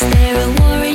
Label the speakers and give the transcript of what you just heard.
Speaker 1: Is there a war?